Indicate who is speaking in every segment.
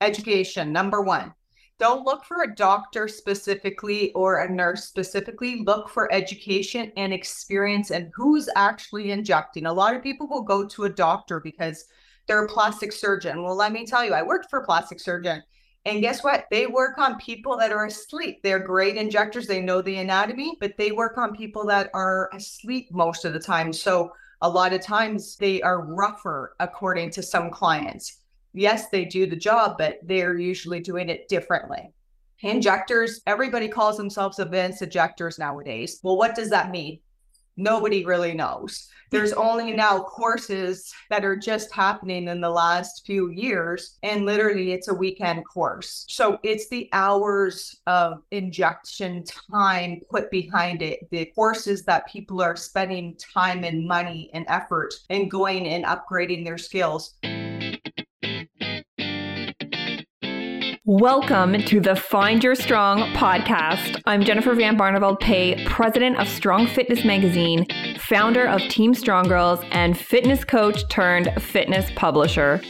Speaker 1: Education, number one. Don't look for a doctor specifically or a nurse specifically. Look for education and experience and who's actually injecting. A lot of people will go to a doctor because they're a plastic surgeon. Well, let me tell you, I worked for a plastic surgeon. And guess what? They work on people that are asleep. They're great injectors. They know the anatomy, but they work on people that are asleep most of the time. So a lot of times they are rougher, according to some clients. Yes, they do the job, but they're usually doing it differently. Injectors, everybody calls themselves advanced injectors nowadays. Well, what does that mean? nobody really knows. There's only now courses that are just happening in the last few years, and literally it's a weekend course. So it's the hours of injection time put behind it, the courses that people are spending time and money and effort and going and upgrading their skills.
Speaker 2: Welcome to the Find Your Strong podcast. I'm Jennifer Van Barneveld Pay, president of Strong Fitness Magazine, founder of Team Strong Girls, and fitness coach turned fitness publisher.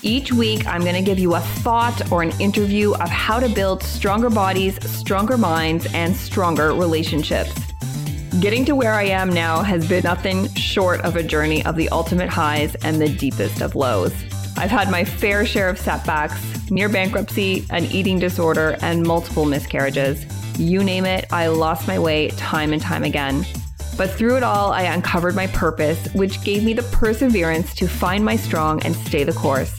Speaker 2: Each week, I'm going to give you a thought or an interview of how to build stronger bodies, stronger minds, and stronger relationships. Getting to where I am now has been nothing short of a journey of the ultimate highs and the deepest of lows. I've had my fair share of setbacks, near bankruptcy, an eating disorder, and multiple miscarriages. You name it, I lost my way time and time again. But through it all, I uncovered my purpose, which gave me the perseverance to find my strong and stay the course.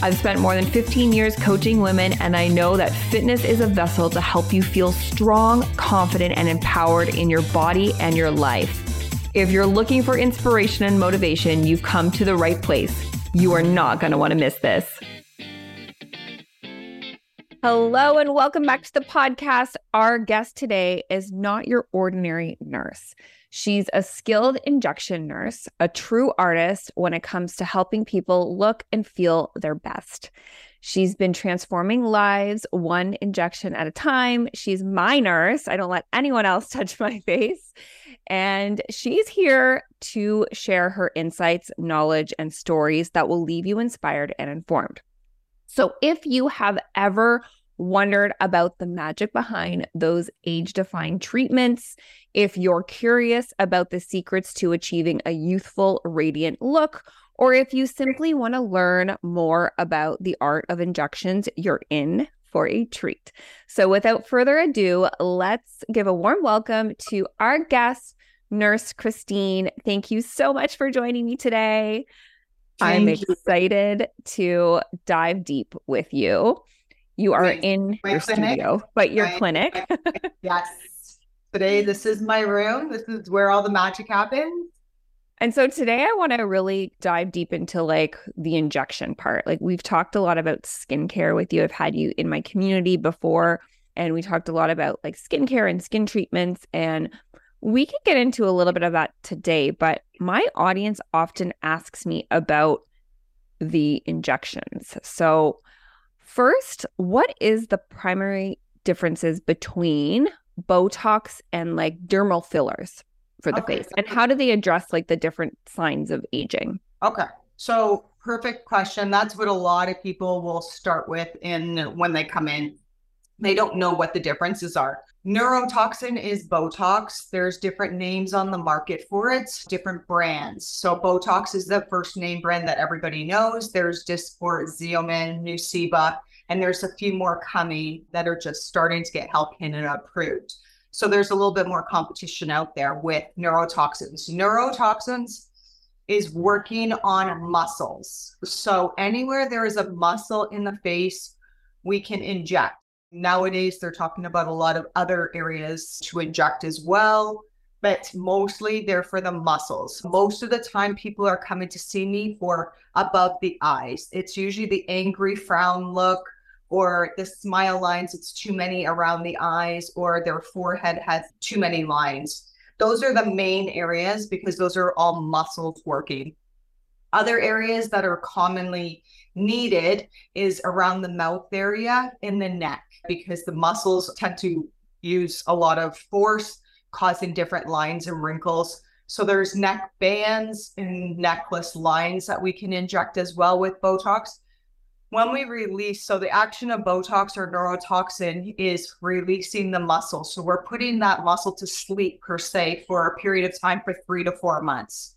Speaker 2: I've spent more than 15 years coaching women, and I know that fitness is a vessel to help you feel strong, confident, and empowered in your body and your life. If you're looking for inspiration and motivation, you've come to the right place. You are not going to want to miss this. Hello, and welcome back to the podcast. Our guest today is not your ordinary nurse. She's a skilled injection nurse, a true artist when it comes to helping people look and feel their best. She's been transforming lives one injection at a time. She's my nurse. I don't let anyone else touch my face. And she's here to share her insights, knowledge, and stories that will leave you inspired and informed. So, if you have ever wondered about the magic behind those age defying treatments, if you're curious about the secrets to achieving a youthful, radiant look, or if you simply want to learn more about the art of injections, you're in for a treat. So, without further ado, let's give a warm welcome to our guest, Nurse Christine. Thank you so much for joining me today. Thank I'm excited you. to dive deep with you. You are my, in my your clinic. studio, but your my, clinic.
Speaker 1: yes. Today, this is my room. This is where all the magic happens.
Speaker 2: And so today I want to really dive deep into like the injection part. Like we've talked a lot about skincare with you. I've had you in my community before and we talked a lot about like skincare and skin treatments and we could get into a little bit of that today, but my audience often asks me about the injections. So first, what is the primary differences between Botox and like dermal fillers? for the okay. face and how do they address like the different signs of aging
Speaker 1: okay so perfect question that's what a lot of people will start with in when they come in they don't know what the differences are neurotoxin is botox there's different names on the market for it different brands so botox is the first name brand that everybody knows there's dysport xeomin nuceiva and there's a few more coming that are just starting to get health canada approved so there's a little bit more competition out there with neurotoxins. Neurotoxins is working on muscles. So anywhere there is a muscle in the face, we can inject. Nowadays, they're talking about a lot of other areas to inject as well, but mostly they're for the muscles. Most of the time, people are coming to see me for above the eyes. It's usually the angry frown look or the smile lines, it's too many around the eyes, or their forehead has too many lines. Those are the main areas because those are all muscles working. Other areas that are commonly needed is around the mouth area in the neck because the muscles tend to use a lot of force, causing different lines and wrinkles. So there's neck bands and necklace lines that we can inject as well with Botox when we release, so the action of Botox or neurotoxin is releasing the muscle. So we're putting that muscle to sleep per se for a period of time for three to four months.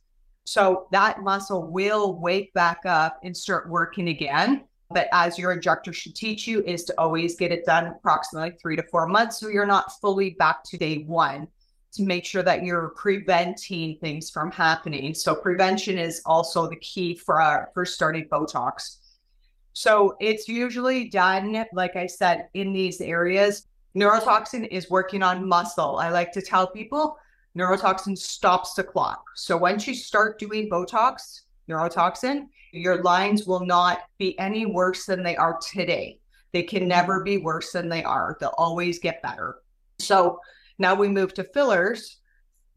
Speaker 1: So that muscle will wake back up and start working again. But as your injector should teach you, is to always get it done approximately three to four months. So you're not fully back to day one to make sure that you're preventing things from happening. So prevention is also the key for, for starting Botox. So it's usually done, like I said, in these areas. Neurotoxin is working on muscle. I like to tell people neurotoxin stops the clock. So once you start doing Botox, neurotoxin, your lines will not be any worse than they are today. They can never be worse than they are. They'll always get better. So now we move to fillers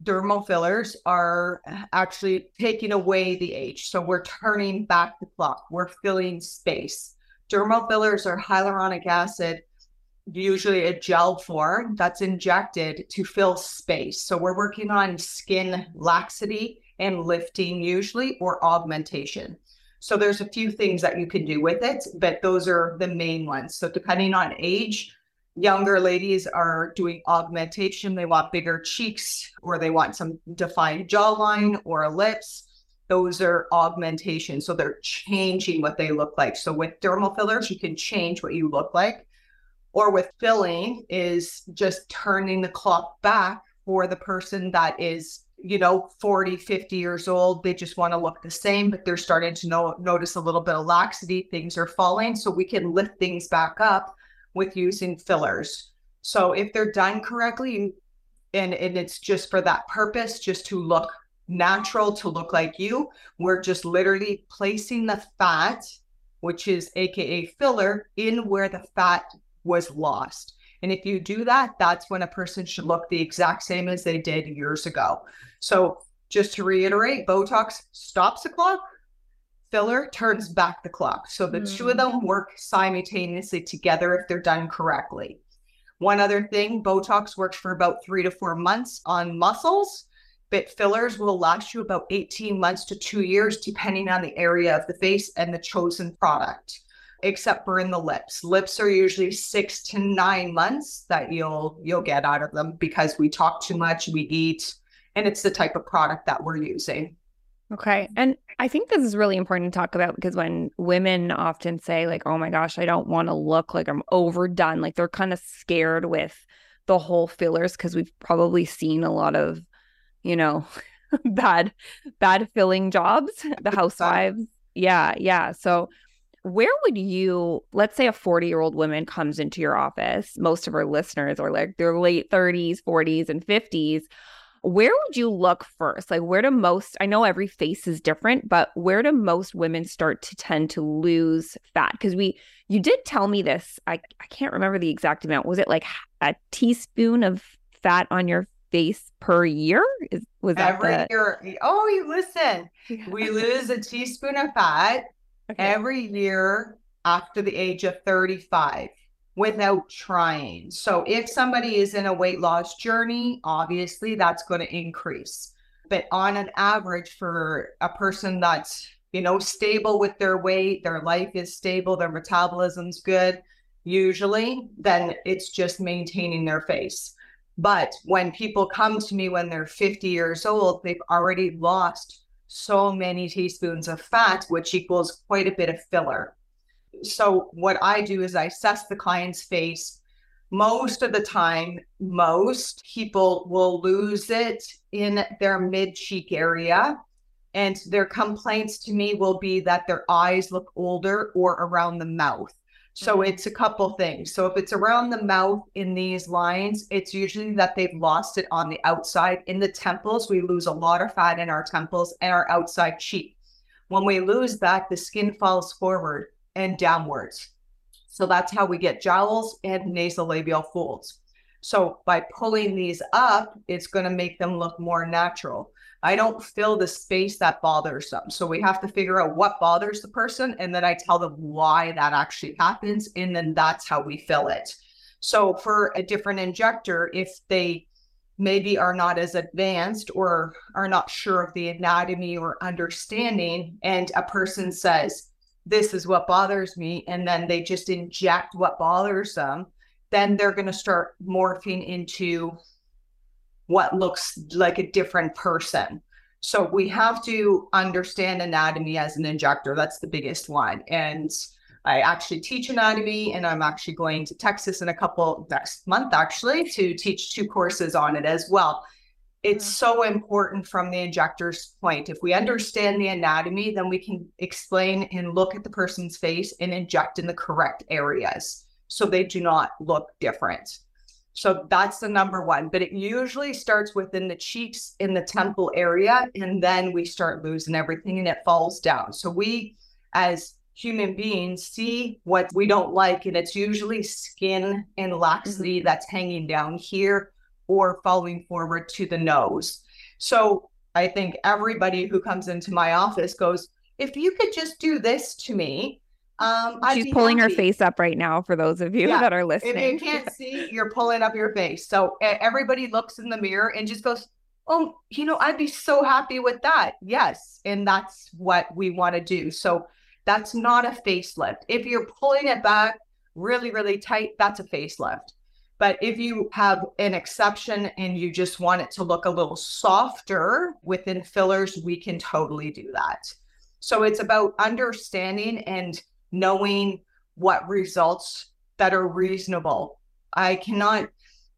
Speaker 1: dermal fillers are actually taking away the age. So we're turning back the clock, we're filling space. Dermal fillers are hyaluronic acid, usually a gel form that's injected to fill space. So we're working on skin laxity and lifting, usually, or augmentation. So there's a few things that you can do with it, but those are the main ones. So depending on age, younger ladies are doing augmentation. They want bigger cheeks or they want some defined jawline or lips. Those are augmentation. So they're changing what they look like. So with dermal fillers, you can change what you look like. Or with filling is just turning the clock back for the person that is, you know, 40, 50 years old. They just want to look the same, but they're starting to know, notice a little bit of laxity. Things are falling. So we can lift things back up with using fillers. So if they're done correctly and, and it's just for that purpose, just to look natural, to look like you, we're just literally placing the fat, which is AKA filler, in where the fat was lost. And if you do that, that's when a person should look the exact same as they did years ago. So just to reiterate, Botox stops the clock, filler turns back the clock. So the mm. two of them work simultaneously together if they're done correctly. One other thing Botox works for about three to four months on muscles, but fillers will last you about 18 months to two years, depending on the area of the face and the chosen product, except for in the lips. Lips are usually six to nine months that you'll you'll get out of them because we talk too much, we eat, and it's the type of product that we're using.
Speaker 2: Okay. And I think this is really important to talk about because when women often say, like, oh my gosh, I don't want to look like I'm overdone, like they're kind of scared with the whole fillers because we've probably seen a lot of, you know, bad, bad filling jobs, the housewives. Yeah. Yeah. So, where would you, let's say a 40 year old woman comes into your office, most of our listeners are like their late 30s, 40s, and 50s where would you look first? Like, where do most, I know every face is different, but where do most women start to tend to lose fat? Because we, you did tell me this, I, I can't remember the exact amount. Was it like a teaspoon of fat on your face per year? Is, was that
Speaker 1: every the... year? Oh, you listen, we lose a teaspoon of fat okay. every year after the age of 35 without trying. So if somebody is in a weight loss journey, obviously that's going to increase. But on an average for a person that's, you know, stable with their weight, their life is stable, their metabolism's good, usually, then it's just maintaining their face. But when people come to me when they're 50 years old, they've already lost so many teaspoons of fat, which equals quite a bit of filler so what I do is I assess the client's face. Most of the time, most people will lose it in their mid cheek area. And their complaints to me will be that their eyes look older or around the mouth. So it's a couple things. So if it's around the mouth in these lines, it's usually that they've lost it on the outside. In the temples, we lose a lot of fat in our temples and our outside cheek. When we lose that, the skin falls forward and downwards. So that's how we get jowls and nasolabial folds. So by pulling these up, it's going to make them look more natural. I don't fill the space that bothers them. So we have to figure out what bothers the person. And then I tell them why that actually happens. And then that's how we fill it. So for a different injector, if they maybe are not as advanced or are not sure of the anatomy or understanding, and a person says, this is what bothers me, and then they just inject what bothers them, then they're going to start morphing into what looks like a different person. So we have to understand anatomy as an injector. That's the biggest one. And I actually teach anatomy, and I'm actually going to Texas in a couple next month, actually, to teach two courses on it as well. It's mm-hmm. so important from the injector's point. If we understand the anatomy, then we can explain and look at the person's face and inject in the correct areas so they do not look different. So that's the number one, but it usually starts within the cheeks in the temple area, and then we start losing everything and it falls down. So we, as human beings, see what we don't like, and it's usually skin and laxity mm-hmm. that's hanging down here or falling forward to the nose. So I think everybody who comes into my office goes, if you could just do this to me, um,
Speaker 2: She's pulling her face up right now for those of you yeah. that are listening.
Speaker 1: If you can't see, you're pulling up your face. So everybody looks in the mirror and just goes, Oh, you know, I'd be so happy with that. Yes. And that's what we want to do. So that's not a facelift. If you're pulling it back really, really tight, that's a facelift. But if you have an exception and you just want it to look a little softer within fillers, we can totally do that. So it's about understanding and knowing what results that are reasonable. I cannot,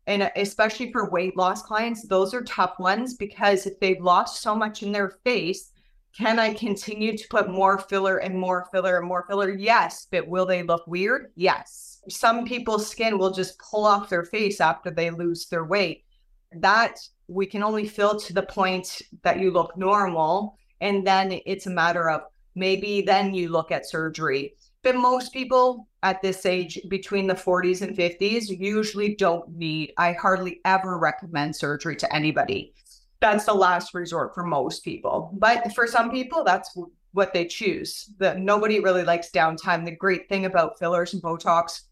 Speaker 1: and especially for weight loss clients, those are tough ones because if they've lost so much in their face, can I continue to put more filler and more filler and more filler? Yes, but will they look weird? Yes. Some people's skin will just pull off their face after they lose their weight. That we can only fill to the point that you look normal. And then it's a matter of maybe then you look at surgery. But most people at this age, between the 40s and 50s, usually don't need, I hardly ever recommend surgery to anybody. That's the last resort for most people. But for some people, that's what they choose. Nobody really likes downtime. The great thing about fillers and Botox,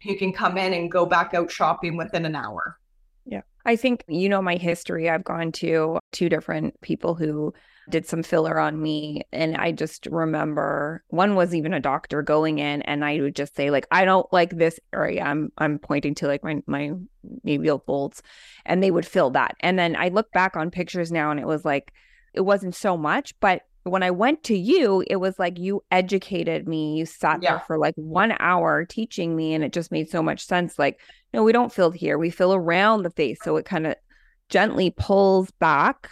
Speaker 1: you can come in and go back out shopping within an hour.
Speaker 2: Yeah. I think you know my history. I've gone to two different people who did some filler on me. And I just remember one was even a doctor going in and I would just say, like, I don't like this area. I'm I'm pointing to like my my labial folds. And they would fill that. And then I look back on pictures now and it was like it wasn't so much, but when I went to you, it was like you educated me. You sat yeah. there for like one hour teaching me, and it just made so much sense. Like, no, we don't fill here. We fill around the face. So it kind of gently pulls back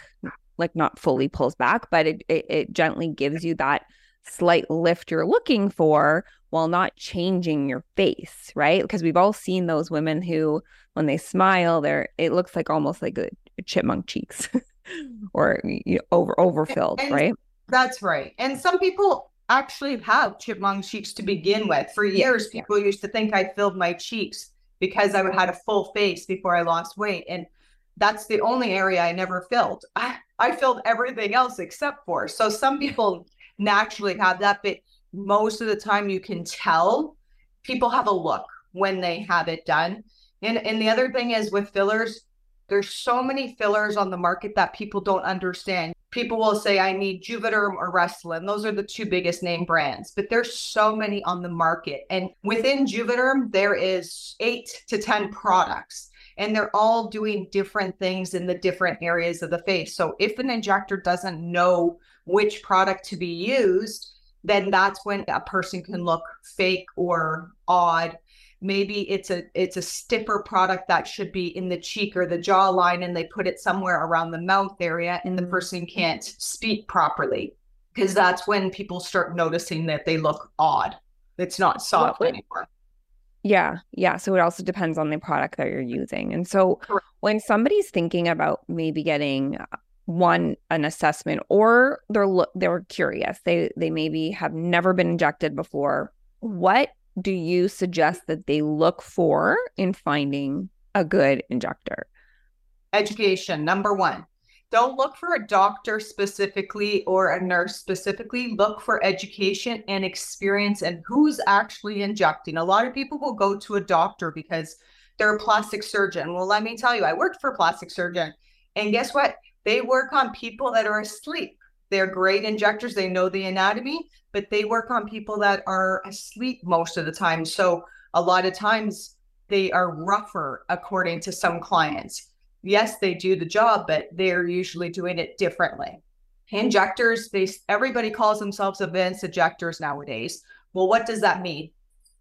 Speaker 2: like not fully mm-hmm. pulls back, but it, it, it gently gives you that slight lift you're looking for while not changing your face, right? Because we've all seen those women who, when they smile, they're it looks like almost like a, a chipmunk cheeks or you know, over overfilled, and right?
Speaker 1: That's right. And some people actually have chipmunk cheeks to begin with. For years, yeah. people used to think I filled my cheeks because I had a full face before I lost weight. And that's the only area I never filled. I, I filled everything else except for. So some people naturally have that, but most of the time you can tell people have a look when they have it done. And and the other thing is with fillers, there's so many fillers on the market that people don't understand. People will say, I need Juvederm or Restylane. Those are the two biggest name brands, but there's so many on the market. And within Juvederm, there is eight to 10 products and they're all doing different things in the different areas of the face. So if an injector doesn't know which product to be used, then that's when a person can look fake or odd maybe it's a it's a stiffer product that should be in the cheek or the jawline and they put it somewhere around the mouth area and the mm-hmm. person can't speak properly because that's when people start noticing that they look odd it's not soft anymore
Speaker 2: yeah. Yeah. So it also depends on the product that you're using. And so Correct. when somebody's thinking about maybe getting uh, one an assessment or they're they're curious, they they maybe have never been injected before, what do you suggest that they look for in finding a good injector?
Speaker 1: Education, number 1 don't look for a doctor specifically or a nurse specifically. Look for education and experience and who's actually injecting. A lot of people will go to a doctor because they're a plastic surgeon. Well, let me tell you, I worked for a plastic surgeon. And guess what? They work on people that are asleep. They're great injectors. They know the anatomy, but they work on people that are asleep most of the time. So a lot of times they are rougher according to some clients. Yes, they do the job, but they're usually doing it differently. Injectors, they everybody calls themselves advanced injectors nowadays. Well, what does that mean?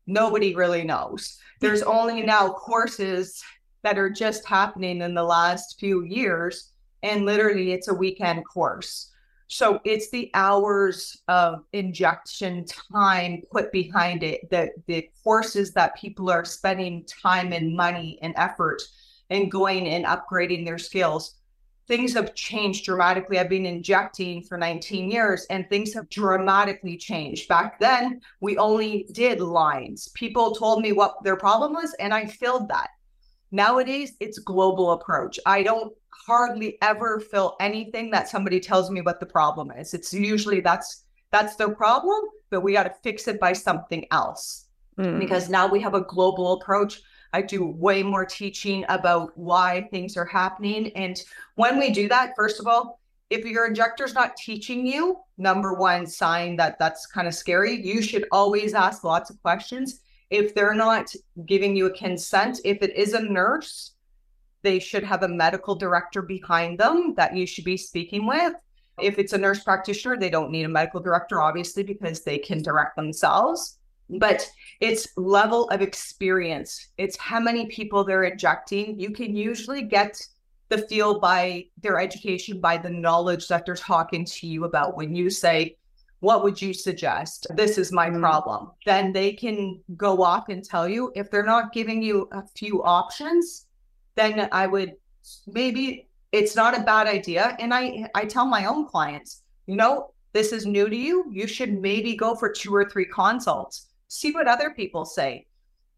Speaker 1: Nobody really knows. There's only now courses that are just happening in the last few years, and literally it's a weekend course. So it's the hours of injection time put behind it, the the courses that people are spending time and money and effort and going and upgrading their skills. Things have changed dramatically. I've been injecting for 19 years and things have dramatically changed. Back then, we only did lines. People told me what their problem was and I filled that. Nowadays, it's global approach. I don't hardly ever fill anything that somebody tells me what the problem is. It's usually that's that's their problem, but we got to fix it by something else. Mm. Because now we have a global approach. I do way more teaching about why things are happening. And when we do that, first of all, if your injector's not teaching you, number one sign that that's kind of scary, you should always ask lots of questions. If they're not giving you a consent, if it is a nurse, they should have a medical director behind them that you should be speaking with. If it's a nurse practitioner, they don't need a medical director, obviously, because they can direct themselves. But it's level of experience, it's how many people they're injecting. You can usually get the feel by their education, by the knowledge that they're talking to you about. When you say, What would you suggest? This is my mm-hmm. problem. Then they can go off and tell you. If they're not giving you a few options, then I would maybe it's not a bad idea. And I I tell my own clients, you know, this is new to you. You should maybe go for two or three consults. See what other people say.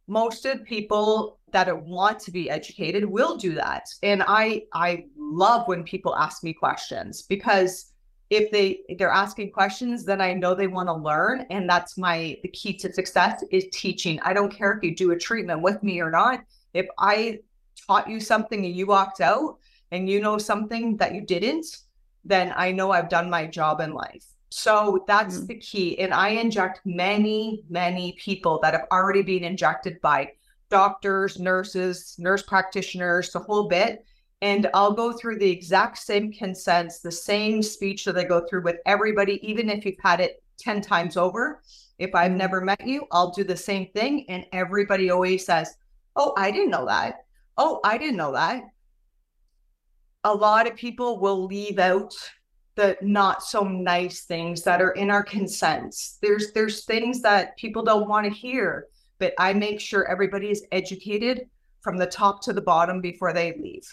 Speaker 1: Most of people that want to be educated will do that. And I I love when people ask me questions because if they they're asking questions then i know they want to learn and that's my the key to success is teaching i don't care if you do a treatment with me or not if i taught you something and you walked out and you know something that you didn't, then I know I've done my job in life. So that's mm-hmm. the key. And I inject many, many people that have already been injected by doctors, nurses, nurse practitioners, the whole bit. And I'll go through the exact same consents, the same speech that I go through with everybody, even if you've had it 10 times over. If I've mm-hmm. never met you, I'll do the same thing. And everybody always says, Oh, I didn't know that. Oh, I didn't know that. A lot of people will leave out the not so nice things that are in our consents. There's there's things that people don't want to hear, but I make sure everybody is educated from the top to the bottom before they leave.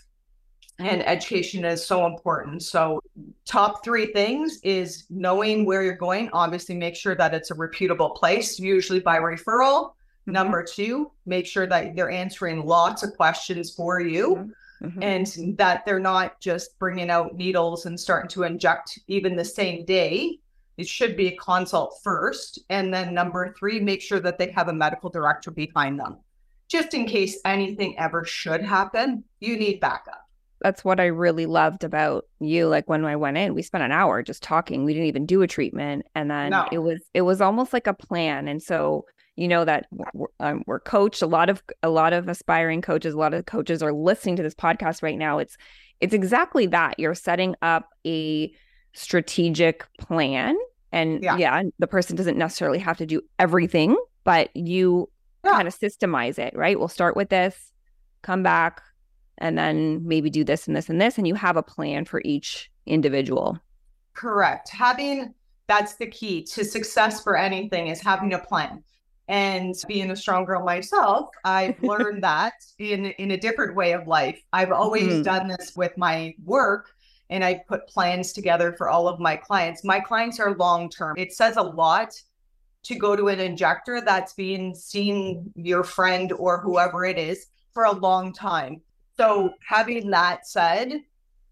Speaker 1: And education is so important. So, top three things is knowing where you're going. Obviously, make sure that it's a reputable place, usually by referral. Mm-hmm. Number two, make sure that they're answering lots of questions for you. Mm-hmm. And that they're not just bringing out needles and starting to inject even the same day. It should be a consult first. And then number three, make sure that they have a medical director behind them. Just in case anything ever should happen, you need backup.
Speaker 2: That's what I really loved about you. Like when I went in, we spent an hour just talking. We didn't even do a treatment. And then no. it was it was almost like a plan. And so you know that we're, um, we're coached a lot of a lot of aspiring coaches a lot of coaches are listening to this podcast right now. It's it's exactly that. You're setting up a strategic plan and yeah, yeah the person doesn't necessarily have to do everything but you yeah. kind of systemize it right? We'll start with this come back and then maybe do this and this and this and you have a plan for each individual.
Speaker 1: Correct. Having that's the key to success for anything is having a plan and being a strong girl myself, I've learned that in in a different way of life. I've always mm-hmm. done this with my work and I put plans together for all of my clients. My clients are long term. It says a lot to go to an injector that's been seeing your friend or whoever it is for a long time. So having that said,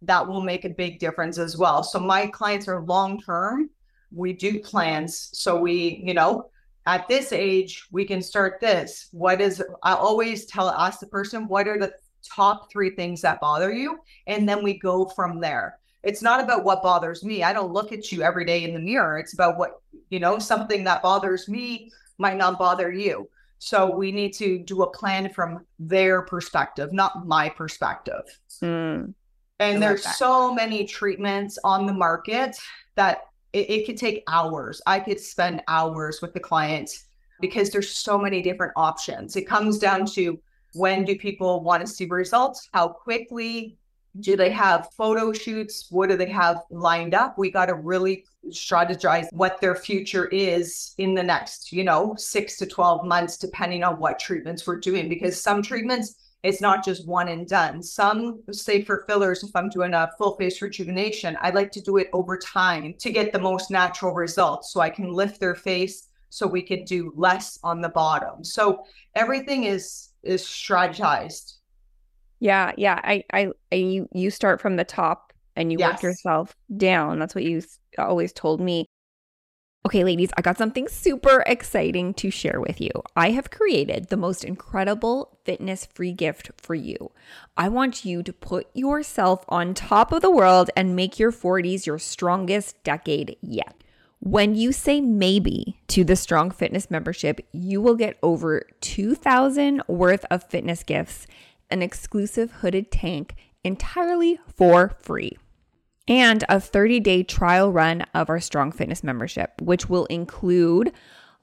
Speaker 1: that will make a big difference as well. So my clients are long term. We do plans. So we, you know, at this age, we can start this. What is, I always tell, ask the person, what are the top three things that bother you? And then we go from there. it's not about what bothers me. I don't look at you every day in the mirror. It's about what, you know, something that bothers me might not bother you. So we need to do a plan from their perspective, not my perspective.
Speaker 2: Mm,
Speaker 1: and there's so many treatments on the market that it, it could take hours. I could spend hours with the client because there's so many different options. It comes down to when do people want to see results? How quickly do they have photo shoots? What do they have lined up? We got to really strategize what their future is in the next, you know, six to 12 months, depending on what treatments we're doing. Because some treatments, it's not just one and done. Some, say for fillers, if I'm doing a full face rejuvenation, I like to do it over time to get the most natural results so I can lift their face so we can do less on the bottom. So everything is is strategized
Speaker 2: yeah, yeah. I, I, I you, you start from the top and you yes. work yourself down. That's what you always told me. Okay, ladies, I got something super exciting to share with you. I have created the most incredible fitness free gift for you. I want you to put yourself on top of the world and make your 40s your strongest decade yet. When you say maybe to the Strong Fitness membership, you will get over 2000 worth of fitness gifts an exclusive hooded tank entirely for free and a 30 day trial run of our Strong Fitness membership, which will include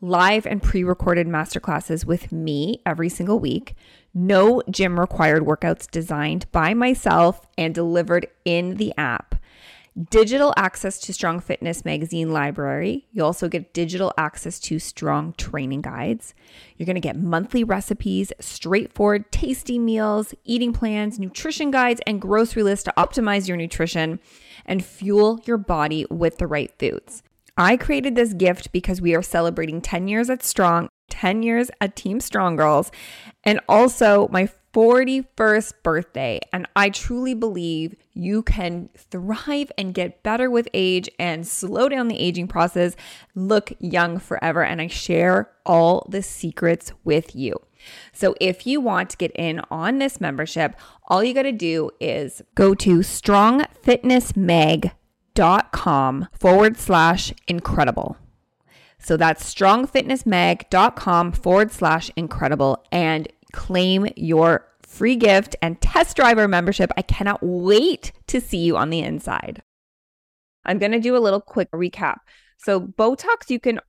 Speaker 2: live and pre recorded masterclasses with me every single week, no gym required workouts designed by myself and delivered in the app digital access to Strong Fitness magazine library. You also get digital access to Strong training guides. You're going to get monthly recipes, straightforward, tasty meals, eating plans, nutrition guides, and grocery lists to optimize your nutrition and fuel your body with the right foods. I created this gift because we are celebrating 10 years at Strong, 10 years at Team Strong Girls, and also my 41st birthday. And I truly believe you can thrive and get better with age and slow down the aging process, look young forever. And I share all the secrets with you. So if you want to get in on this membership, all you got to do is go to strongfitnessmag.com forward slash incredible. So that's strongfitnessmag.com forward slash incredible. And claim your free gift and test driver membership. I cannot wait to see you on the inside. I'm going to do a little quick recap. So, Botox, you can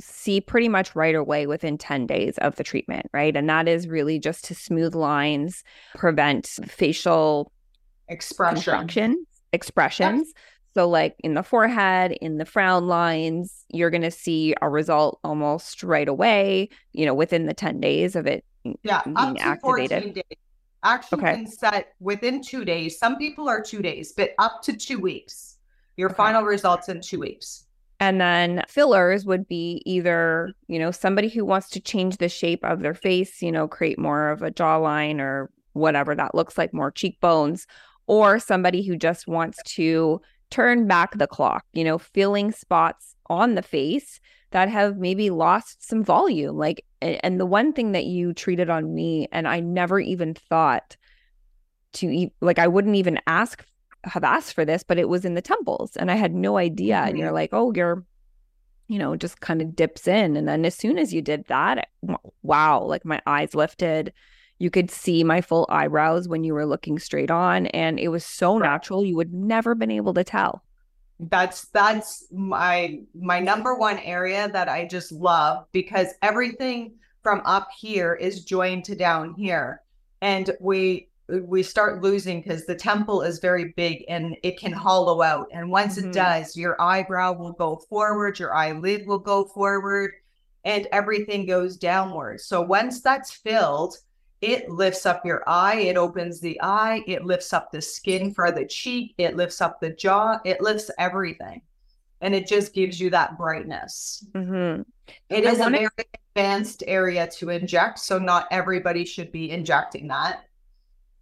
Speaker 2: see pretty much right away within 10 days of the treatment, right? And that is really just to smooth lines, prevent facial
Speaker 1: expression
Speaker 2: expressions. So, like in the forehead, in the frown lines, you're going to see a result almost right away, you know, within the 10 days of it
Speaker 1: yeah, up to activated. 14 days. Action okay. can set within two days. Some people are two days, but up to two weeks. Your okay. final results in two weeks.
Speaker 2: And then fillers would be either, you know, somebody who wants to change the shape of their face, you know, create more of a jawline or whatever that looks like, more cheekbones, or somebody who just wants to turn back the clock, you know, filling spots on the face that have maybe lost some volume. Like, and the one thing that you treated on me, and I never even thought to, eat like, I wouldn't even ask, have asked for this, but it was in the temples, and I had no idea. Mm-hmm. And you're mm-hmm. like, oh, you're, you know, just kind of dips in. And then as soon as you did that, wow, like my eyes lifted. You could see my full eyebrows when you were looking straight on, and it was so right. natural. You would never been able to tell
Speaker 1: that's that's my my number one area that I just love because everything from up here is joined to down here. And we we start losing because the temple is very big and it can hollow out. And once mm-hmm. it does your eyebrow will go forward your eyelid will go forward and everything goes downward. So once that's filled it lifts up your eye, it opens the eye, it lifts up the skin for the cheek, it lifts up the jaw, it lifts everything. And it just gives you that brightness.
Speaker 2: Mm-hmm.
Speaker 1: It is wanna... a very advanced area to inject. So not everybody should be injecting that.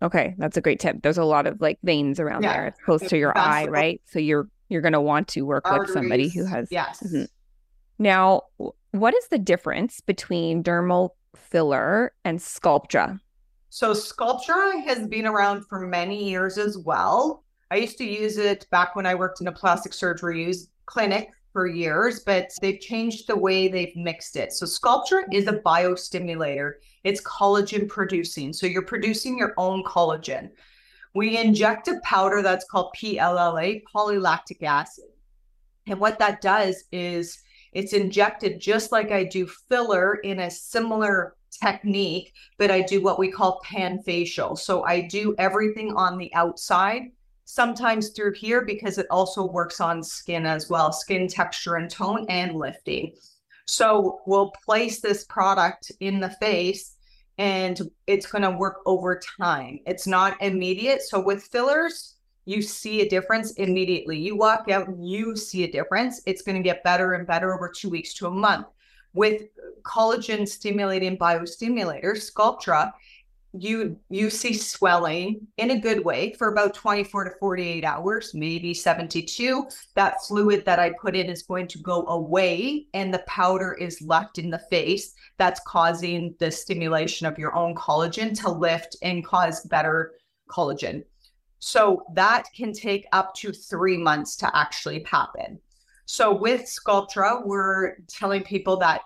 Speaker 2: Okay, that's a great tip. There's a lot of like veins around yeah. there. It's close to your eye, right? So you're you're going to want to work Arteries. with somebody who has
Speaker 1: Yes. Mm-hmm.
Speaker 2: Now, what is the difference between dermal filler and Sculptra?
Speaker 1: So Sculptra has been around for many years as well. I used to use it back when I worked in a plastic surgery clinic for years, but they've changed the way they've mixed it. So Sculptra is a biostimulator. It's collagen producing. So you're producing your own collagen. We inject a powder that's called PLLA, polylactic acid. And what that does is it's injected just like I do filler in a similar technique, but I do what we call pan facial. So I do everything on the outside, sometimes through here because it also works on skin as well, skin texture and tone and lifting. So we'll place this product in the face and it's going to work over time. It's not immediate. So with fillers, you see a difference immediately. You walk out and you see a difference. It's going to get better and better over two weeks to a month. With collagen stimulating biostimulators, Sculptra, you you see swelling in a good way for about 24 to 48 hours maybe 72 that fluid that i put in is going to go away and the powder is left in the face that's causing the stimulation of your own collagen to lift and cause better collagen so that can take up to three months to actually happen. So with Sculptra, we're telling people that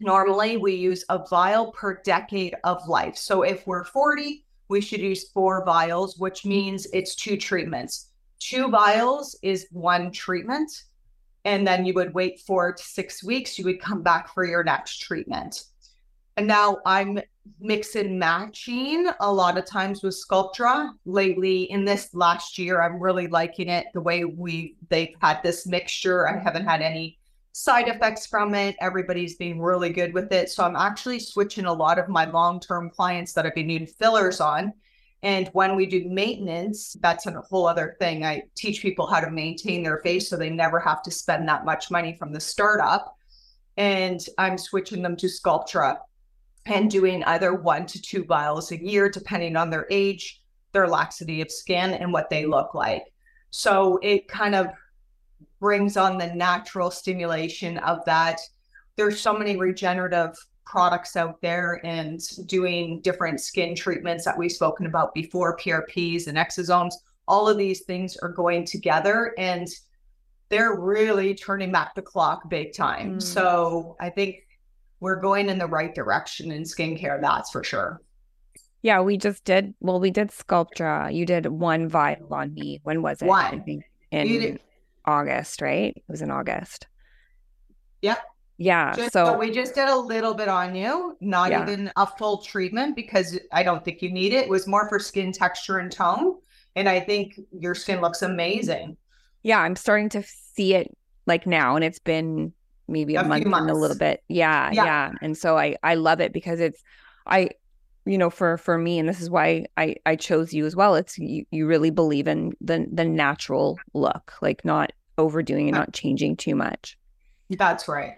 Speaker 1: normally we use a vial per decade of life. So if we're 40, we should use four vials, which means it's two treatments. Two vials is one treatment. And then you would wait four to six weeks. You would come back for your next treatment. And now I'm mix and matching a lot of times with Sculptra. Lately, in this last year, I'm really liking it. The way we they've had this mixture. I haven't had any side effects from it. Everybody's being really good with it. So I'm actually switching a lot of my long-term clients that I've been doing fillers on. And when we do maintenance, that's a whole other thing. I teach people how to maintain their face so they never have to spend that much money from the startup. And I'm switching them to Sculptra and doing either one to two vials a year, depending on their age, their laxity of skin, and what they look like. So it kind of brings on the natural stimulation of that. There's so many regenerative products out there and doing different skin treatments that we've spoken about before, PRPs and exosomes. All of these things are going together and they're really turning back the clock big time. Mm. So I think we're going in the right direction in skincare, that's for sure.
Speaker 2: Yeah, we just did. Well, we did Sculptra. You did one vial on me. When was it?
Speaker 1: One. I think
Speaker 2: in August, right? It was in August.
Speaker 1: Yep.
Speaker 2: Yeah.
Speaker 1: Just,
Speaker 2: so,
Speaker 1: so, we just did a little bit on you, not yeah. even a full treatment because I don't think you need it. It was more for skin texture and tone. And I think your skin looks amazing.
Speaker 2: Yeah, I'm starting to see it like now, and it's been maybe a, a month and a little bit. Yeah, yeah, yeah. And so I I love it because it's I you know for for me and this is why I I chose you as well. It's you you really believe in the the natural look, like not overdoing and not changing too much.
Speaker 1: That's right.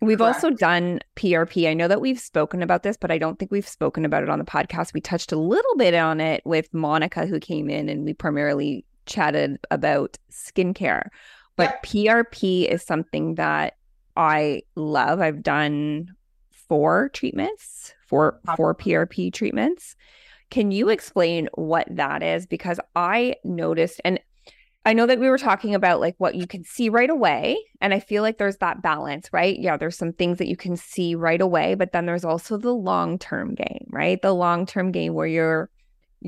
Speaker 2: We've Correct. also done PRP. I know that we've spoken about this, but I don't think we've spoken about it on the podcast. We touched a little bit on it with Monica, who came in, and we primarily chatted about skincare. But PRP is something that I love. I've done four treatments, four four PRP treatments. Can you explain what that is? Because I noticed, and I know that we were talking about like what you can see right away. And I feel like there's that balance, right? Yeah, there's some things that you can see right away, but then there's also the long term game, right? The long term game where you're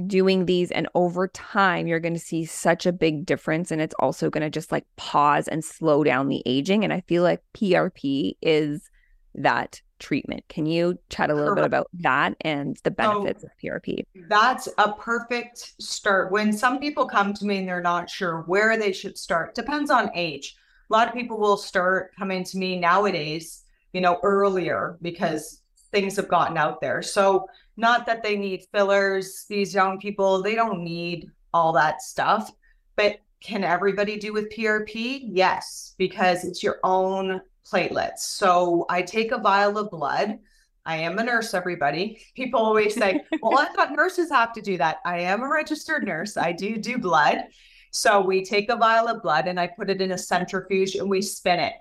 Speaker 2: doing these and over time you're going to see such a big difference and it's also going to just like pause and slow down the aging and i feel like prp is that treatment. Can you chat a little Correct. bit about that and the benefits so, of prp
Speaker 1: that's a perfect start. When some people come to me and they're not sure where they should start depends on age. A lot of people will start coming to me nowadays you know earlier because things have gotten out there. So not that they need fillers, these young people, they don't need all that stuff. But can everybody do with PRP? Yes, because it's your own platelets. So I take a vial of blood. I am a nurse, everybody. People always say, well, I thought nurses have to do that. I am a registered nurse. I do do blood. So we take a vial of blood and I put it in a centrifuge and we spin it.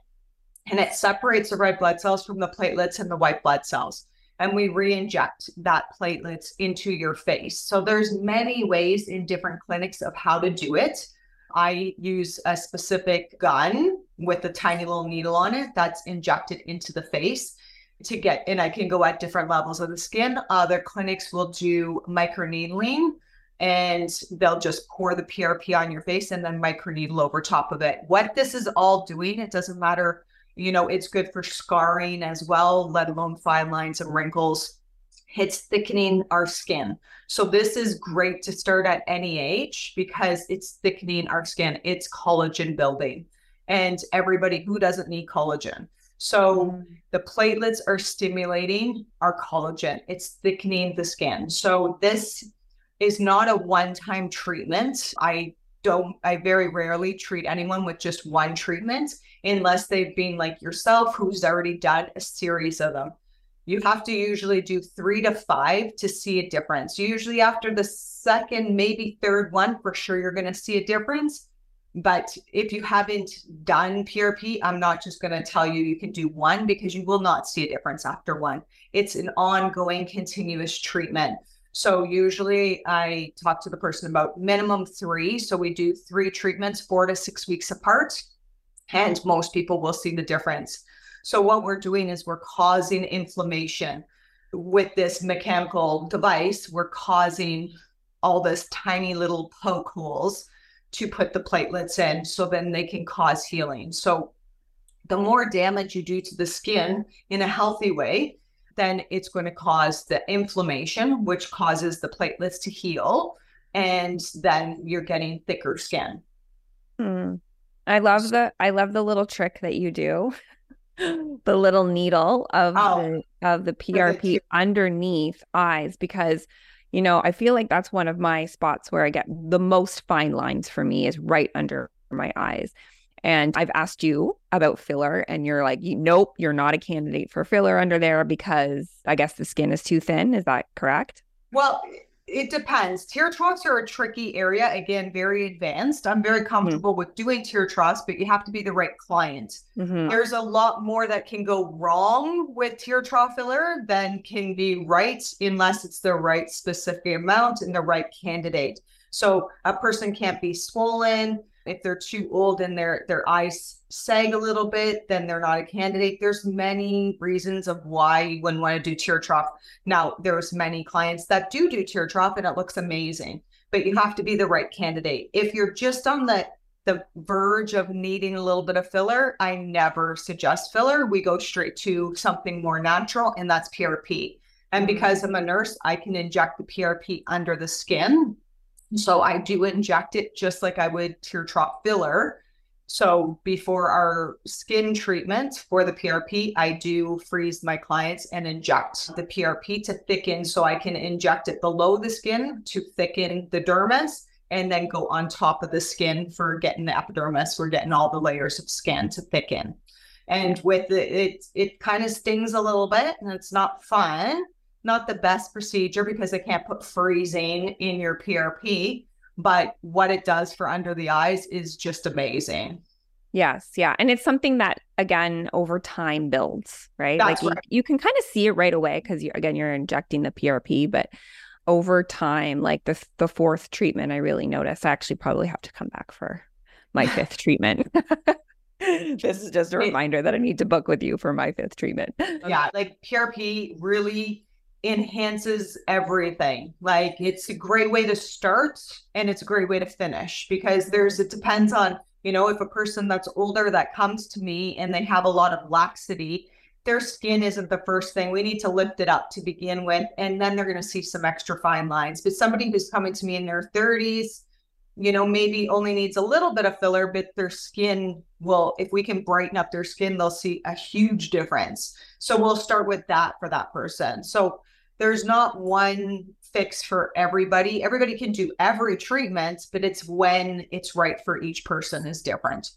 Speaker 1: And it separates the red blood cells from the platelets and the white blood cells. And we re-inject that platelets into your face. So there's many ways in different clinics of how to do it. I use a specific gun with a tiny little needle on it that's injected into the face to get, and I can go at different levels of the skin. Other clinics will do microneedling and they'll just pour the PRP on your face and then microneedle over top of it. What this is all doing, it doesn't matter, you know, it's good for scarring as well, let alone fine lines and wrinkles. It's thickening our skin. So this is great to start at any age because it's thickening our skin. It's collagen building. And everybody who doesn't need collagen. So mm. the platelets are stimulating our collagen. It's thickening the skin. So this is not a one-time treatment. I don't I very rarely treat anyone with just one treatment unless they've been like yourself who's already done a series of them. You have to usually do 3 to 5 to see a difference. Usually after the second maybe third one for sure you're going to see a difference but if you haven't done PRP, I'm not just going to tell you you can do one because you will not see a difference after one. It's an ongoing, continuous treatment. So usually I talk to the person about minimum three. So we do three treatments, four to six weeks apart, and most people will see the difference. So what we're doing is we're causing inflammation with this mechanical device. We're causing all this tiny little poke holes to put the platelets in so then they can cause healing. So the more damage you do to the skin in a healthy way, then it's going to cause the inflammation, which causes the platelets to heal. And then you're getting thicker skin.
Speaker 2: Hmm. I love the I love the little trick that you do. the little needle of oh, the of the PRP underneath eyes because you know, I feel like that's one of my spots where I get the most fine lines for me is right under my eyes. And I've asked you about filler, and you're like, nope, you're not a candidate for filler under there because I guess the skin is too thin. Is that correct?
Speaker 1: Well, it depends. Tear troughs are a tricky area. Again, very advanced. I'm very mm-hmm. comfortable mm-hmm. with doing tear troughs, but you have to be the right client. Mm-hmm. There's a lot more that can go wrong with tear trough filler than can be right unless it's the right specific amount and the right candidate. So a person can't be swollen if they're too old and their their eyes sag a little bit, then they're not a candidate. There's many reasons of why you wouldn't want to do tear trough. Now, there's many clients that do do tear trough and it looks amazing, but you have to be the right candidate. If you're just on the the verge of needing a little bit of filler, I never suggest filler. We go straight to something more natural, and that's PRP. And because I'm a nurse, I can inject the PRP under the skin so I do inject it just like I would tear trough filler. So before our skin treatment for the PRP, I do freeze my clients and inject the PRP to thicken so I can inject it below the skin to thicken the dermis and then go on top of the skin for getting the epidermis. We're getting all the layers of skin to thicken. And with it, it, it kind of stings a little bit and it's not fun not the best procedure because they can't put freezing in your PRP, but what it does for under the eyes is just amazing.
Speaker 2: Yes, yeah. And it's something that again over time builds, right?
Speaker 1: That's
Speaker 2: like
Speaker 1: right.
Speaker 2: You, you, can kind of see it right away because you again you're injecting the PRP, but over time, like the the fourth treatment, I really notice I actually probably have to come back for my fifth treatment. this is just a reminder that I need to book with you for my fifth treatment.
Speaker 1: Yeah, like PRP really enhances everything. Like it's a great way to start and it's a great way to finish because there's it depends on, you know, if a person that's older that comes to me and they have a lot of laxity, their skin isn't the first thing. We need to lift it up to begin with and then they're going to see some extra fine lines. But somebody who's coming to me in their 30s, you know, maybe only needs a little bit of filler, but their skin will, if we can brighten up their skin, they'll see a huge difference. So we'll start with that for that person. So there's not one fix for everybody. Everybody can do every treatment, but it's when it's right for each person is different.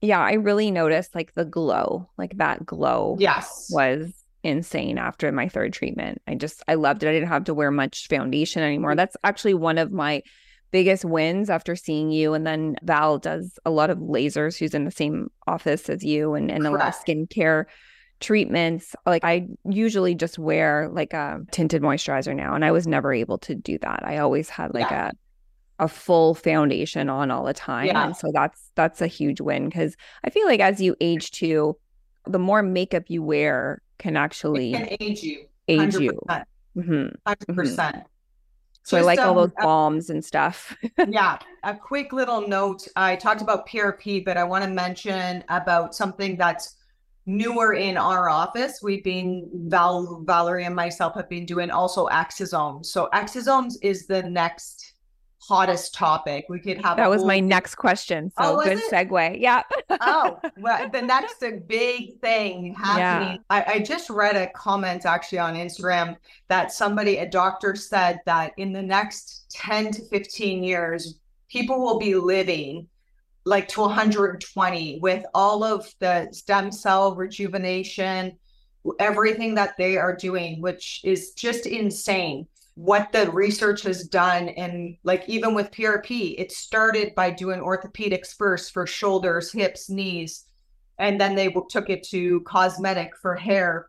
Speaker 2: Yeah, I really noticed like the glow, like that glow.
Speaker 1: Yes.
Speaker 2: Was insane after my third treatment. I just I loved it. I didn't have to wear much foundation anymore. That's actually one of my biggest wins after seeing you. And then Val does a lot of lasers. who's in the same office as you and, and a lot of skincare treatments. Like I usually just wear like a tinted moisturizer now, and I was never able to do that. I always had like yeah. a a full foundation on all the time, yeah. and so that's that's a huge win because I feel like as you age too, the more makeup you wear can actually
Speaker 1: can age you,
Speaker 2: age 100%. you,
Speaker 1: 100 mm-hmm. percent. Mm-hmm.
Speaker 2: So Just, I like um, all those balms and stuff.
Speaker 1: yeah. A quick little note. I talked about PRP, but I want to mention about something that's newer in our office. We've been Val Valerie and myself have been doing also exosomes. So exosomes is the next hottest topic. We could have
Speaker 2: that was whole... my next question. So oh, good segue. Yeah.
Speaker 1: oh, well, the next big thing happening. Yeah. I, I just read a comment actually on Instagram that somebody, a doctor said that in the next 10 to 15 years, people will be living like to 120 with all of the stem cell rejuvenation, everything that they are doing, which is just insane what the research has done. And like even with PRP it started by doing orthopedics first for shoulders hips knees and then they took it to cosmetic for hair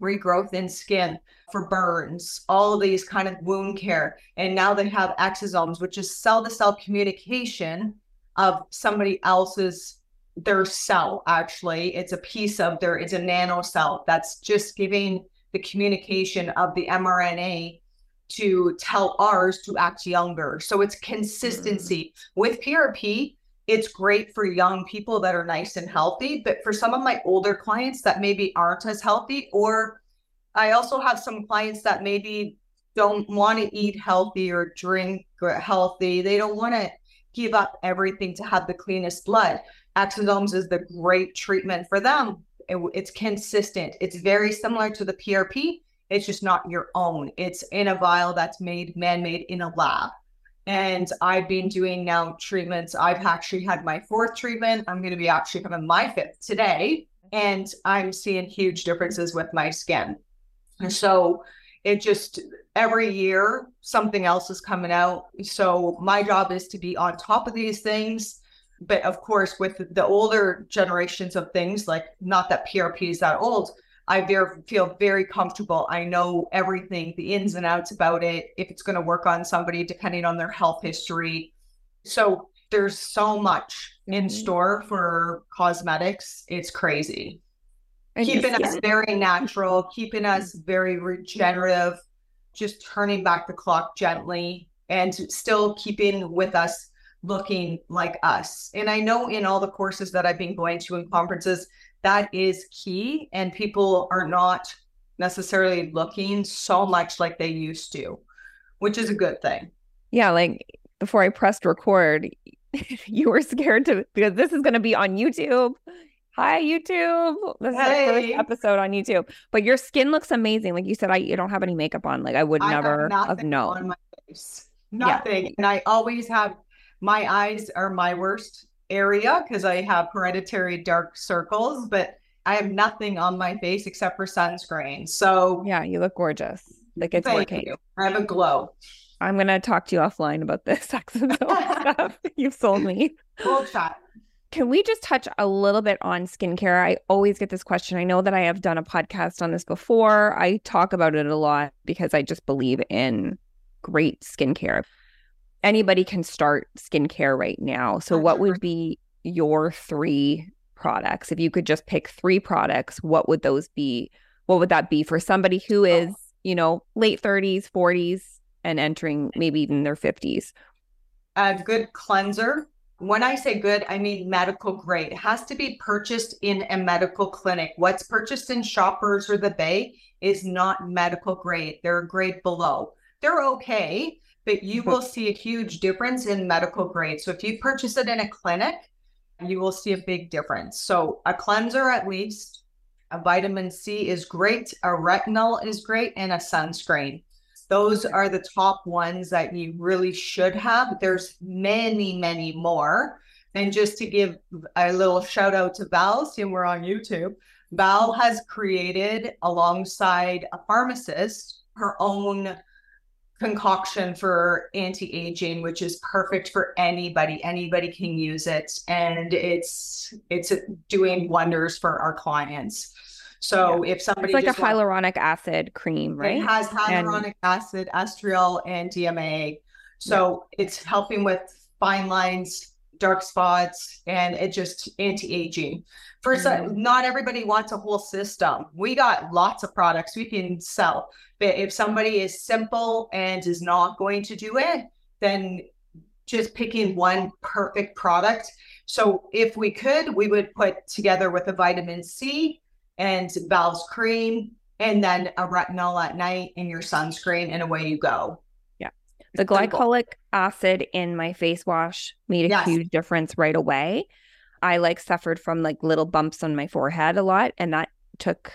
Speaker 1: regrowth in skin for burns all of these kind of wound care. And now they have exosomes which is cell to cell communication of somebody else's their cell actually it's a piece of their it's a nano cell that's just giving the communication of the mRNA to tell ours to act younger. So it's consistency. Mm-hmm. With PRP, it's great for young people that are nice and healthy, but for some of my older clients that maybe aren't as healthy, or I also have some clients that maybe don't want to eat healthy or drink healthy. They don't want to give up everything to have the cleanest blood. Exosomes is the great treatment for them. It, it's consistent. It's very similar to the PRP, it's just not your own. It's in a vial that's made man made in a lab. And I've been doing now treatments. I've actually had my fourth treatment. I'm going to be actually having my fifth today. And I'm seeing huge differences with my skin. And so it just every year something else is coming out. So my job is to be on top of these things. But of course, with the older generations of things, like not that PRP is that old, I very, feel very comfortable. I know everything, the ins and outs about it, if it's going to work on somebody, depending on their health history. So there's so much in mm-hmm. store for cosmetics. It's crazy. Keeping us yeah. very natural, keeping us very regenerative, just turning back the clock gently and still keeping with us looking like us. And I know in all the courses that I've been going to and conferences, that is key and people are not necessarily looking so much like they used to which is a good thing
Speaker 2: yeah like before i pressed record you were scared to because this is going to be on youtube hi youtube this hey. is the first episode on youtube but your skin looks amazing like you said i you don't have any makeup on like i would I never have, have known on my
Speaker 1: face nothing yeah. and i always have my eyes are my worst area because I have hereditary dark circles, but I have nothing on my face except for sunscreen. So
Speaker 2: yeah, you look gorgeous. Like it's working.
Speaker 1: You. I have a glow.
Speaker 2: I'm gonna talk to you offline about this stuff. You've sold me.
Speaker 1: We'll chat.
Speaker 2: Can we just touch a little bit on skincare? I always get this question. I know that I have done a podcast on this before. I talk about it a lot because I just believe in great skincare anybody can start skincare right now. So, what would be your three products? If you could just pick three products, what would those be? What would that be for somebody who oh. you know, late 30s, 40s, and entering maybe even their 50s?
Speaker 1: A good cleanser. When I say good, I mean medical grade. It has to be purchased in a medical clinic. What's purchased in Shoppers or the Bay is not medical grade. They're a grade below. They're okay, but you will see a huge difference in medical grade. So if you purchase it in a clinic, you will see a big difference. So a cleanser at least, a vitamin C is great, a retinol is great, and a sunscreen. Those are the top ones that you really should have. There's many, many more. And just to give a little shout out to Val, seeing we're on YouTube, Val has created alongside a pharmacist her own concoction for anti-aging which is perfect for anybody anybody can use it and it's it's doing wonders for our clients So if somebody
Speaker 2: It's like a
Speaker 1: just wants-
Speaker 2: hyaluronic acid cream, right?
Speaker 1: It has hyaluronic acid, estriol, and DMA. So it's helping with fine lines, dark spots, and it just anti-aging. For some, mm-hmm. not everybody wants a whole system. We got lots of products we can sell. But if somebody is simple and is not going to do it, then just picking one perfect product. So if we could, we would put together with a vitamin C and Val's cream and then a retinol at night and your sunscreen and away you go.
Speaker 2: Yeah.
Speaker 1: The
Speaker 2: glycolic acid in my face wash made a
Speaker 1: Yes.
Speaker 2: huge difference right away. I like suffered from like little bumps on my forehead a lot and that took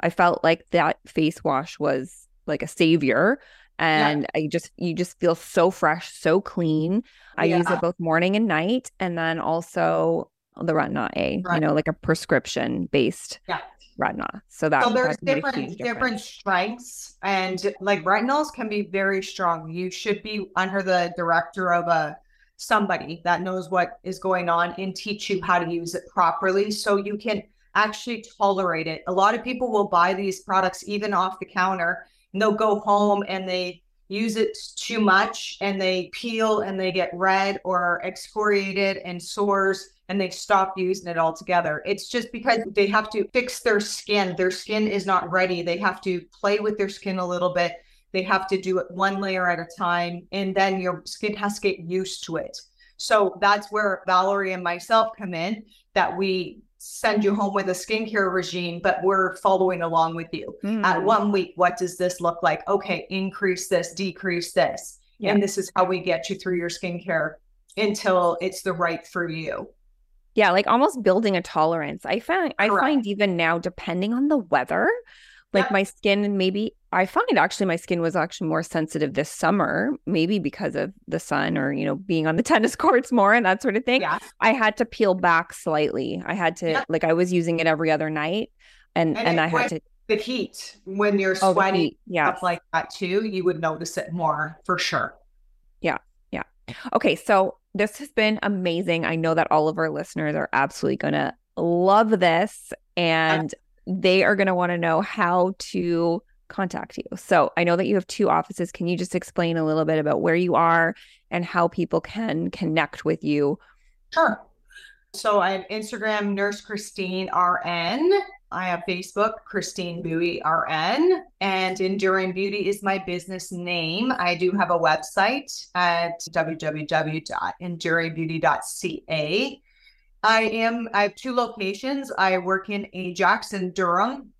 Speaker 2: I felt like that face wash was like a savior and I just you just feel so fresh, so clean. I use it both morning and night and then also the Retin-A, you know, like a prescription based
Speaker 1: Yeah.
Speaker 2: retina. So that
Speaker 1: So there's
Speaker 2: that
Speaker 1: different different strengths and like retinols can be very strong. You should be under the director of a somebody that knows what is going on and teach you how to use it properly so you can actually tolerate it. A lot of people will buy these products even off the counter and they'll go home and they use it too much and they peel and they get red or excoriated and sores and they stop using it altogether. It's just because they have to fix their skin. Their skin is not ready. They have to play with their skin a little bit. They have to do it one layer at a time, and then your skin has to get used to it. So that's where Valerie and myself come in, that we send you home with a skincare regime, but we're following along with you. At
Speaker 2: Mm.
Speaker 1: one week, what does this look like? Okay, increase this, decrease this.
Speaker 2: Yeah.
Speaker 1: And this is how we get you through your skincare until it's the right for you.
Speaker 2: Yeah, like almost building a tolerance. I find I
Speaker 1: Correct.
Speaker 2: find even now, depending on the weather, like my skin maybe I find actually my skin was actually more sensitive this summer, maybe because of the sun or you know being on the tennis courts more and that sort of thing.
Speaker 1: Yeah.
Speaker 2: I had to peel back slightly. I had to
Speaker 1: Yep.
Speaker 2: like I was using it every other night, and
Speaker 1: And
Speaker 2: and, I had to
Speaker 1: The heat, when you're
Speaker 2: oh heat, yeah.
Speaker 1: stuff like that too, you would notice it more for sure. Yeah, yeah.
Speaker 2: Okay, so this has been amazing. I know that all of our listeners are absolutely going to love this and they are going to want to know how to contact you. So I know that you have two offices. Can you just explain a little bit about where you are and how people can connect with you?
Speaker 1: Sure. So I have Instagram, Nurse Christine RN. I have Facebook, Christine Bui RN, and Enduring Beauty is my business name. I do have a website at www.enduringbeauty.ca. I am, I have two locations. I work in Ajax and Durham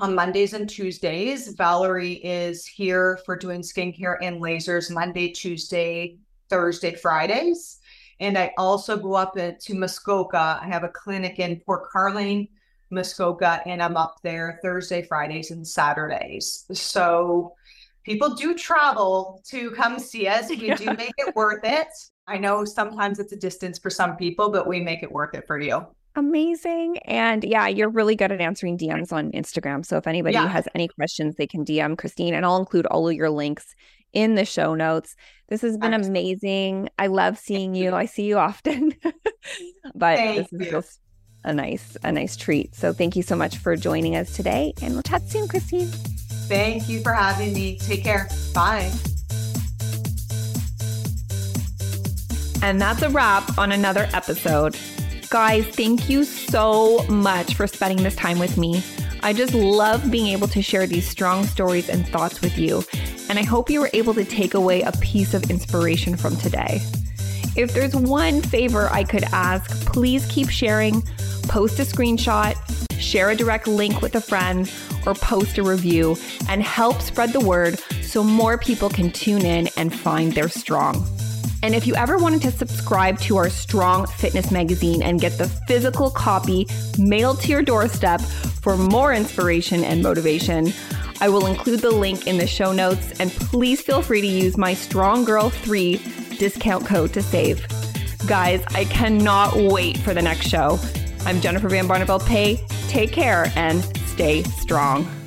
Speaker 1: on Mondays and Tuesdays. Valerie is here for doing skincare and lasers Monday, Tuesday, Thursday, Fridays. And I also go up to Muskoka. I have a clinic in Port Carling, Muskoka, and I'm up there Thursday, Fridays, and Saturdays. So people do travel to come see us. We do make it worth it. I know sometimes it's a distance for some people, but we make it worth it for you.
Speaker 2: Amazing. And yeah, you're really good at answering DMs on Instagram. So if anybody
Speaker 1: Yeah.
Speaker 2: has any questions, they can DM Christine and I'll include all of your links in the show notes. This has been
Speaker 1: Excellent.
Speaker 2: amazing. I love seeing you. I see you often. but
Speaker 1: Thank
Speaker 2: this is
Speaker 1: you.
Speaker 2: just a nice a nice treat. So thank you so much for joining us today and we'll chat soon, Christine.
Speaker 1: Thank you for having me. Take care. Bye.
Speaker 2: And that's a wrap on another episode. Guys, thank you so much for spending this time with me. I just love being able to share these strong stories and thoughts with you. And I hope you were able to take away a piece of inspiration from today. If there's one favor I could ask, please keep sharing, post a screenshot, share a direct link with a friend, or post a review and help spread the word so more people can tune in and find their strong. And if you ever wanted to subscribe to our Strong Fitness magazine and get the physical copy mailed to your doorstep for more inspiration and motivation, I will include the link in the show notes. And please feel free to use my Strong Girl 3 discount code to save. Guys, I cannot wait for the next show. I'm Jennifer Van Barneveld Pay. Take care and stay strong.